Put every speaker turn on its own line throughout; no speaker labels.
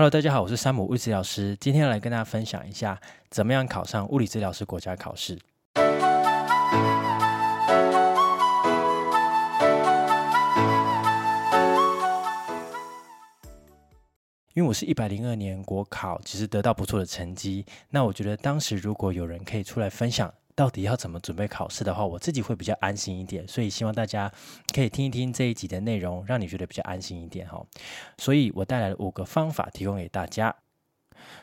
Hello，大家好，我是山姆物理治疗师，今天要来跟大家分享一下，怎么样考上物理治疗师国家考试。因为我是一百零二年国考，其实得到不错的成绩。那我觉得当时如果有人可以出来分享，到底要怎么准备考试的话，我自己会比较安心一点。所以希望大家可以听一听这一集的内容，让你觉得比较安心一点哈。所以我带来了五个方法提供给大家。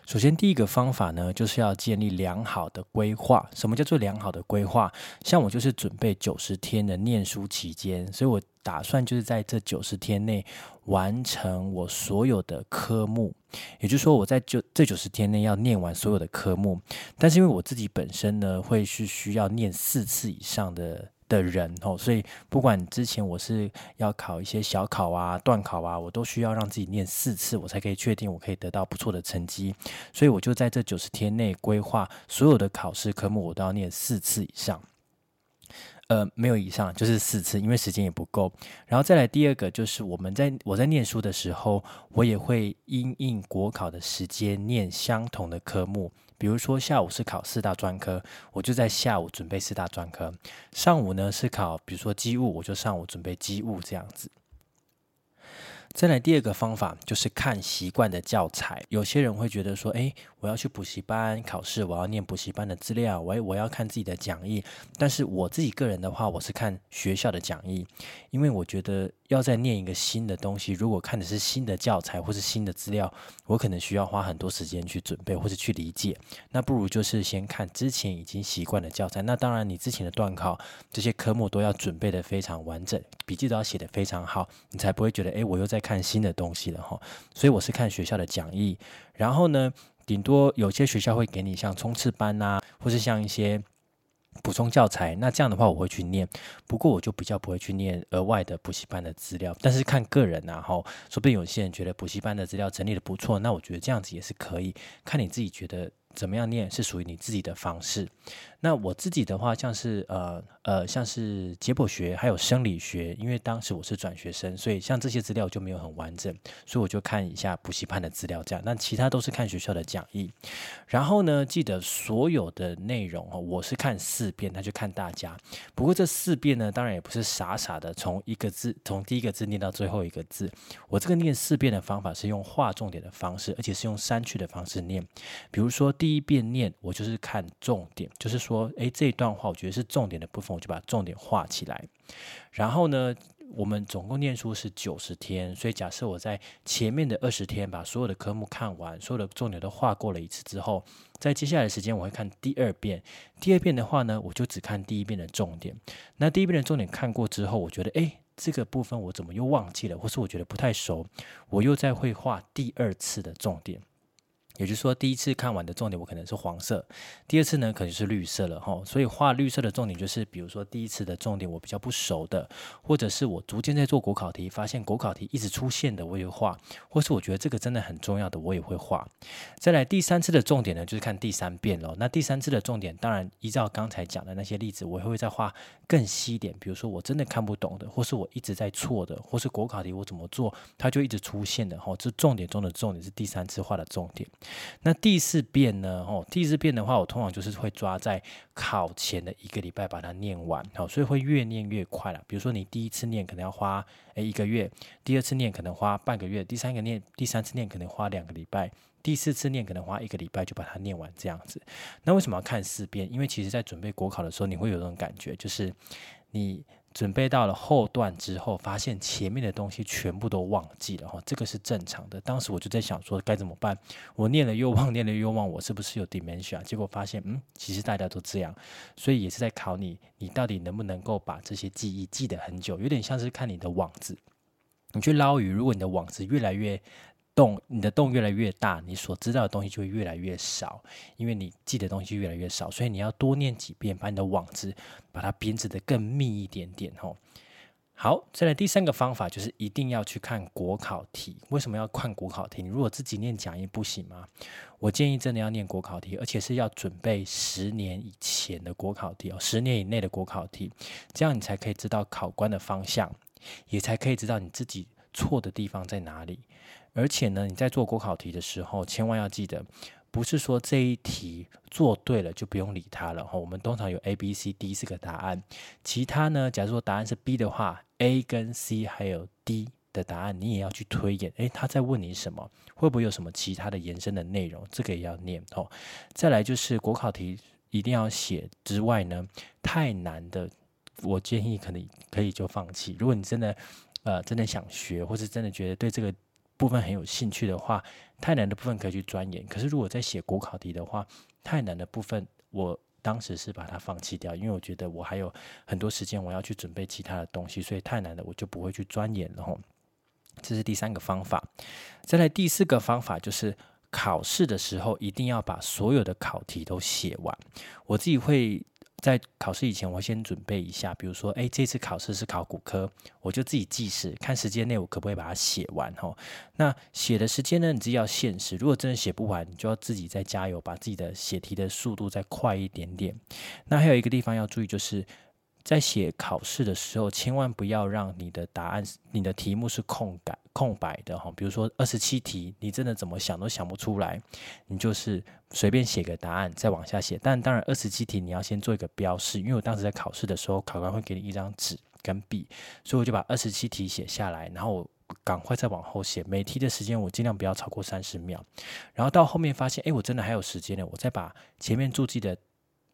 首先，第一个方法呢，就是要建立良好的规划。什么叫做良好的规划？像我就是准备九十天的念书期间，所以我打算就是在这九十天内完成我所有的科目。也就是说，我在就这九十天内要念完所有的科目。但是因为我自己本身呢，会是需要念四次以上的。的人哦，所以不管之前我是要考一些小考啊、段考啊，我都需要让自己念四次，我才可以确定我可以得到不错的成绩。所以我就在这九十天内规划所有的考试科目，我都要念四次以上。呃，没有以上，就是四次，因为时间也不够。然后再来第二个，就是我们在我在念书的时候，我也会因应国考的时间念相同的科目。比如说下午是考四大专科，我就在下午准备四大专科；上午呢是考，比如说机务，我就上午准备机务这样子。再来第二个方法就是看习惯的教材。有些人会觉得说，哎，我要去补习班考试，我要念补习班的资料，我我要看自己的讲义。但是我自己个人的话，我是看学校的讲义，因为我觉得要再念一个新的东西，如果看的是新的教材或是新的资料，我可能需要花很多时间去准备或者去理解。那不如就是先看之前已经习惯的教材。那当然，你之前的段考这些科目都要准备的非常完整，笔记都要写的非常好，你才不会觉得，诶，我又在看新的东西了哈。所以我是看学校的讲义，然后呢。顶多有些学校会给你像冲刺班呐，或是像一些补充教材，那这样的话我会去念。不过我就比较不会去念额外的补习班的资料。但是看个人呐，哈，说不定有些人觉得补习班的资料整理的不错，那我觉得这样子也是可以。看你自己觉得怎么样念是属于你自己的方式。那我自己的话，像是呃呃，像是解剖学还有生理学，因为当时我是转学生，所以像这些资料就没有很完整，所以我就看一下补习班的资料这样。那其他都是看学校的讲义。然后呢，记得所有的内容哦，我是看四遍，那就看大家。不过这四遍呢，当然也不是傻傻的从一个字从第一个字念到最后一个字。我这个念四遍的方法是用画重点的方式，而且是用删去的方式念。比如说第一遍念，我就是看重点，就是。说，诶，这一段话我觉得是重点的部分，我就把重点画起来。然后呢，我们总共念书是九十天，所以假设我在前面的二十天把所有的科目看完，所有的重点都画过了一次之后，在接下来的时间我会看第二遍。第二遍的话呢，我就只看第一遍的重点。那第一遍的重点看过之后，我觉得，诶，这个部分我怎么又忘记了，或是我觉得不太熟，我又再会画第二次的重点。也就是说，第一次看完的重点我可能是黄色，第二次呢可能是绿色了哈。所以画绿色的重点就是，比如说第一次的重点我比较不熟的，或者是我逐渐在做国考题，发现国考题一直出现的，我也画；或是我觉得这个真的很重要的，我也会画。再来第三次的重点呢，就是看第三遍喽。那第三次的重点，当然依照刚才讲的那些例子，我也会再画更细一点。比如说我真的看不懂的，或是我一直在错的，或是国考题我怎么做它就一直出现的哈。这重点中的重点是第三次画的重点。那第四遍呢？哦，第四遍的话，我通常就是会抓在考前的一个礼拜把它念完，好，所以会越念越快了。比如说你第一次念可能要花诶一个月，第二次念可能花半个月，第三个念第三次念可能花两个礼拜，第四次念可能花一个礼拜就把它念完这样子。那为什么要看四遍？因为其实在准备国考的时候，你会有这种感觉，就是你。准备到了后段之后，发现前面的东西全部都忘记了哈，这个是正常的。当时我就在想说该怎么办，我念了又忘，念了又忘，我是不是有 dementia？结果发现，嗯，其实大家都这样，所以也是在考你，你到底能不能够把这些记忆记得很久？有点像是看你的网子，你去捞鱼，如果你的网子越来越。洞，你的洞越来越大，你所知道的东西就会越来越少，因为你记的东西越来越少，所以你要多念几遍，把你的网子把它编织的更密一点点吼。好，再来第三个方法就是一定要去看国考题。为什么要看国考题？你如果自己念讲义不行吗？我建议真的要念国考题，而且是要准备十年以前的国考题哦，十年以内的国考题，这样你才可以知道考官的方向，也才可以知道你自己错的地方在哪里。而且呢，你在做国考题的时候，千万要记得，不是说这一题做对了就不用理它了哈。我们通常有 A、B、C、D 四个答案，其他呢，假如说答案是 B 的话，A 跟 C 还有 D 的答案，你也要去推演。诶，他在问你什么？会不会有什么其他的延伸的内容？这个也要念哦。再来就是国考题一定要写之外呢，太难的，我建议可能可以就放弃。如果你真的呃真的想学，或是真的觉得对这个部分很有兴趣的话，太难的部分可以去钻研。可是如果在写国考题的话，太难的部分，我当时是把它放弃掉，因为我觉得我还有很多时间，我要去准备其他的东西，所以太难的我就不会去钻研了。吼，这是第三个方法。再来第四个方法就是考试的时候一定要把所有的考题都写完。我自己会。在考试以前，我先准备一下，比如说，哎，这次考试是考骨科，我就自己计时，看时间内我可不可以把它写完哈。那写的时间呢，你自己要限时，如果真的写不完，你就要自己再加油，把自己的写题的速度再快一点点。那还有一个地方要注意，就是。在写考试的时候，千万不要让你的答案、你的题目是空白、空白的哈。比如说二十七题，你真的怎么想都想不出来，你就是随便写个答案，再往下写。但当然，二十七题你要先做一个标示，因为我当时在考试的时候，考官会给你一张纸跟笔，所以我就把二十七题写下来，然后我赶快再往后写。每题的时间我尽量不要超过三十秒，然后到后面发现，哎，我真的还有时间呢，我再把前面注记的。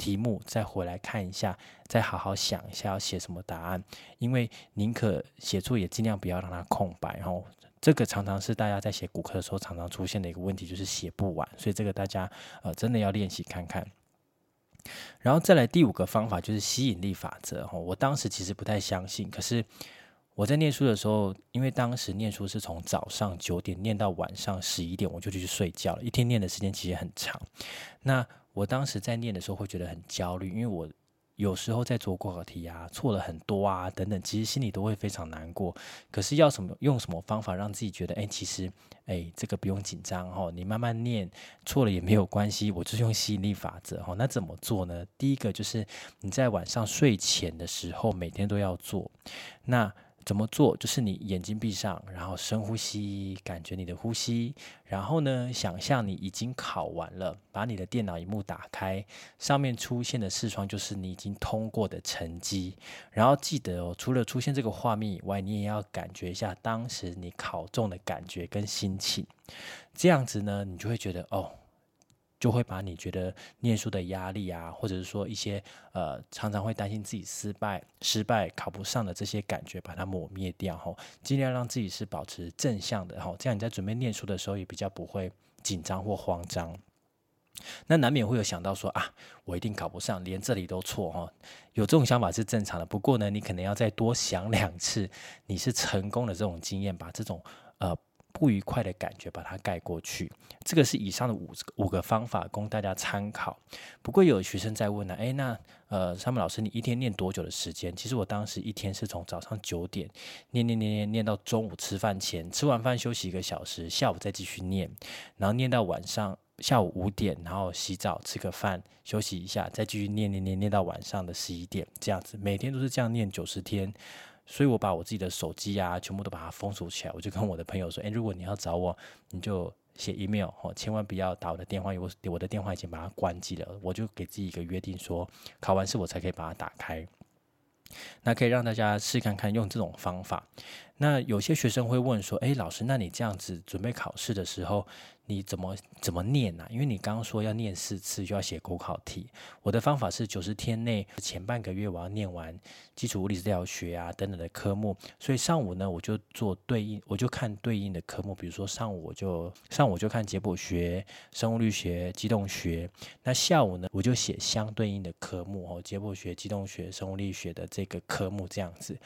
题目再回来看一下，再好好想一下要写什么答案，因为宁可写作也尽量不要让它空白。然后这个常常是大家在写骨科的时候常常出现的一个问题，就是写不完。所以这个大家呃真的要练习看看。然后再来第五个方法就是吸引力法则。哈，我当时其实不太相信，可是我在念书的时候，因为当时念书是从早上九点念到晚上十一点，我就去睡觉了。一天念的时间其实很长。那我当时在念的时候会觉得很焦虑，因为我有时候在做国考题啊，错了很多啊等等，其实心里都会非常难过。可是要什么用什么方法让自己觉得，哎，其实哎这个不用紧张哈，你慢慢念，错了也没有关系。我就用吸引力法则哈，那怎么做呢？第一个就是你在晚上睡前的时候每天都要做，那。怎么做？就是你眼睛闭上，然后深呼吸，感觉你的呼吸。然后呢，想象你已经考完了，把你的电脑荧幕打开，上面出现的视窗就是你已经通过的成绩。然后记得哦，除了出现这个画面以外，你也要感觉一下当时你考中的感觉跟心情。这样子呢，你就会觉得哦。就会把你觉得念书的压力啊，或者是说一些呃常常会担心自己失败、失败考不上的这些感觉，把它抹灭掉吼，尽量让自己是保持正向的吼，这样你在准备念书的时候也比较不会紧张或慌张。那难免会有想到说啊，我一定考不上，连这里都错哈，有这种想法是正常的。不过呢，你可能要再多想两次，你是成功的这种经验，把这种呃。不愉快的感觉，把它盖过去。这个是以上的五五个方法供大家参考。不过有学生在问呢，诶，那呃，山姆老师，你一天念多久的时间？其实我当时一天是从早上九点念念念念念到中午吃饭前，吃完饭休息一个小时，下午再继续念，然后念到晚上下午五点，然后洗澡吃个饭休息一下，再继续念念念念到晚上的十一点，这样子每天都是这样念九十天。所以我把我自己的手机啊，全部都把它封锁起来。我就跟我的朋友说：“诶，如果你要找我，你就写 email 哦，千万不要打我的电话，因为我的电话已经把它关机了。我就给自己一个约定，说考完试我才可以把它打开。那可以让大家试看看用这种方法。那有些学生会问说：，诶，老师，那你这样子准备考试的时候？”你怎么怎么念呢？因为你刚刚说要念四次就要写国考题。我的方法是九十天内前半个月我要念完基础物理治疗学啊等等的科目，所以上午呢我就做对应，我就看对应的科目，比如说上午我就上午就看解剖学、生物力学、机动学，那下午呢我就写相对应的科目哦，解剖学、机动学、生物力学的这个科目这样子。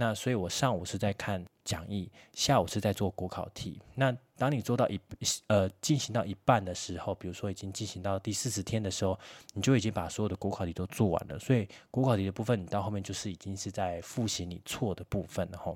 那所以，我上午是在看讲义，下午是在做国考题。那当你做到一呃进行到一半的时候，比如说已经进行到第四十天的时候，你就已经把所有的国考题都做完了。所以国考题的部分，你到后面就是已经是在复习你错的部分了哈。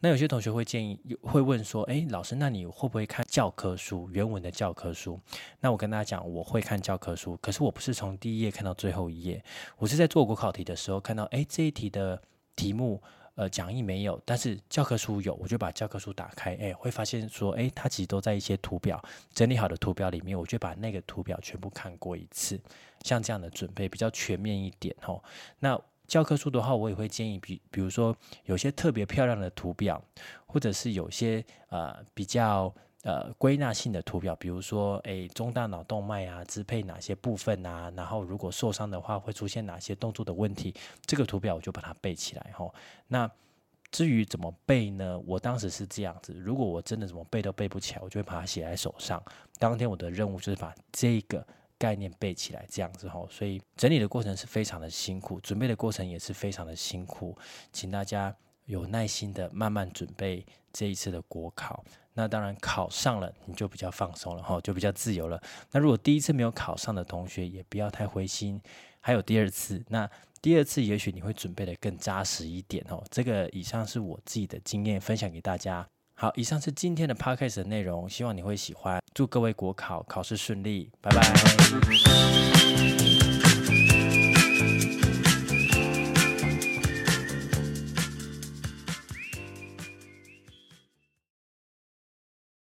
那有些同学会建议，会问说：“诶，老师，那你会不会看教科书原文的教科书？”那我跟大家讲，我会看教科书，可是我不是从第一页看到最后一页，我是在做国考题的时候看到，诶，这一题的题目。呃讲义没有，但是教科书有，我就把教科书打开，哎，会发现说，哎，它其实都在一些图表整理好的图表里面，我就把那个图表全部看过一次，像这样的准备比较全面一点吼。那教科书的话，我也会建议，比比如说有些特别漂亮的图表，或者是有些呃比较。呃，归纳性的图表，比如说，诶，中大脑动脉啊，支配哪些部分啊？然后如果受伤的话，会出现哪些动作的问题？这个图表我就把它背起来哈。那至于怎么背呢？我当时是这样子，如果我真的怎么背都背不起来，我就会把它写在手上。当天我的任务就是把这个概念背起来，这样子哈。所以整理的过程是非常的辛苦，准备的过程也是非常的辛苦，请大家有耐心的慢慢准备这一次的国考。那当然考上了，你就比较放松了哈，就比较自由了。那如果第一次没有考上的同学，也不要太灰心，还有第二次。那第二次也许你会准备的更扎实一点哦。这个以上是我自己的经验分享给大家。好，以上是今天的 podcast 的内容，希望你会喜欢。祝各位国考考试顺利，拜拜。